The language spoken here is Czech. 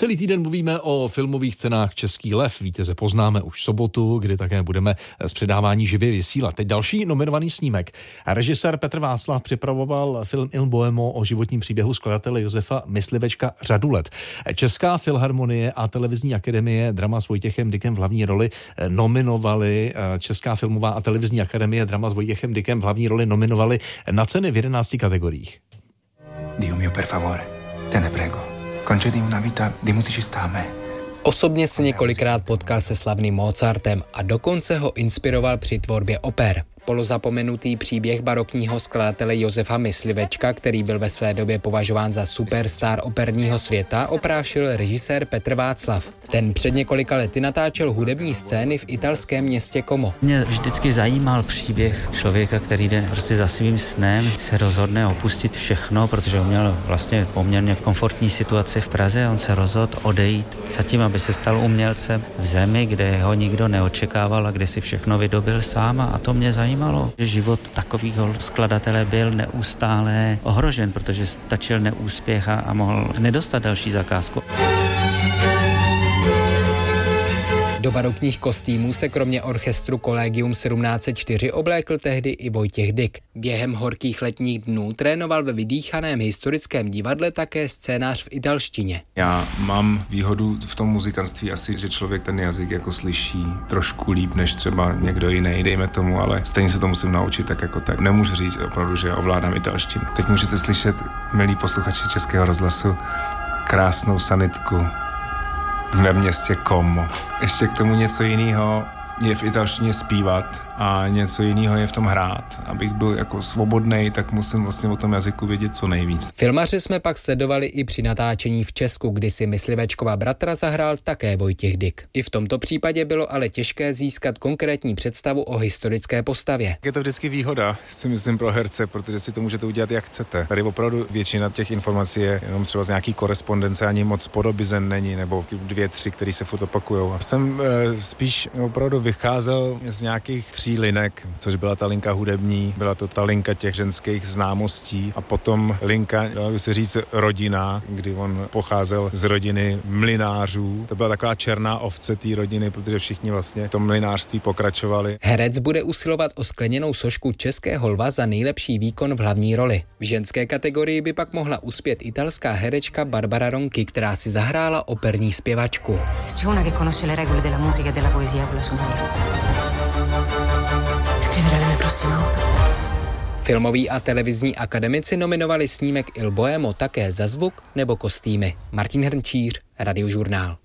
Celý týden mluvíme o filmových cenách Český lev. Vítěze poznáme už sobotu, kdy také budeme z předávání živě vysílat. Teď další nominovaný snímek. Režisér Petr Václav připravoval film Il Boemo o životním příběhu skladatele Josefa Myslivečka řadu let. Česká filharmonie a televizní akademie drama s Vojtěchem Dykem v hlavní roli nominovali. Česká filmová a televizní akademie drama s Vojtěchem Dykem v hlavní roli nominovali na ceny v 11 kategoriích. Dio mio per favore, te ne prego Osobně se několikrát potkal se slavným Mozartem a dokonce ho inspiroval při tvorbě oper polozapomenutý příběh barokního skladatele Josefa Myslivečka, který byl ve své době považován za superstar operního světa, oprášil režisér Petr Václav. Ten před několika lety natáčel hudební scény v italském městě Como. Mě vždycky zajímal příběh člověka, který jde prostě za svým snem, se rozhodne opustit všechno, protože on měl vlastně poměrně komfortní situaci v Praze. On se rozhodl odejít zatím, aby se stal umělcem v zemi, kde ho nikdo neočekával a kde si všechno vydobil sám a to mě zajímalo zajímalo, že život takového skladatele byl neustále ohrožen, protože stačil neúspěch a, a mohl nedostat další zakázku. Do barokních kostýmů se kromě orchestru Collegium 1704 oblékl tehdy i Vojtěch Dyk. Během horkých letních dnů trénoval ve vydýchaném historickém divadle také scénář v italštině. Já mám výhodu v tom muzikantství asi, že člověk ten jazyk jako slyší trošku líp než třeba někdo jiný, dejme tomu, ale stejně se to musím naučit tak jako tak. Nemůžu říct opravdu, že ovládám italštinu. Teď můžete slyšet, milí posluchači Českého rozhlasu, krásnou sanitku ve městě Como. Ještě k tomu něco jiného je v italštině zpívat a něco jiného je v tom hrát. Abych byl jako svobodný, tak musím vlastně o tom jazyku vědět co nejvíc. Filmaři jsme pak sledovali i při natáčení v Česku, kdy si myslivečkova bratra zahrál také Vojtěch Dyk. I v tomto případě bylo ale těžké získat konkrétní představu o historické postavě. Je to vždycky výhoda, si myslím, pro herce, protože si to můžete udělat jak chcete. Tady opravdu většina těch informací je jenom třeba z nějaký korespondence, ani moc podobizen není, nebo dvě, tři, které se furt opakují. Jsem e, spíš opravdu vycházel z nějakých tří linek, což byla ta linka hudební, byla to ta linka těch ženských známostí a potom linka, dalo by se říct, rodina, kdy on pocházel z rodiny mlinářů. To byla taková černá ovce té rodiny, protože všichni vlastně v tom mlinářství pokračovali. Herec bude usilovat o skleněnou sošku Českého lva za nejlepší výkon v hlavní roli. V ženské kategorii by pak mohla uspět italská herečka Barbara Ronchi, která si zahrála operní zpěvačku. C'è una che conosce le regole della musica e della poesia con Filmoví a televizní akademici nominovali snímek Il Boemo také za zvuk nebo kostýmy. Martin Hrnčíř, Radiožurnál.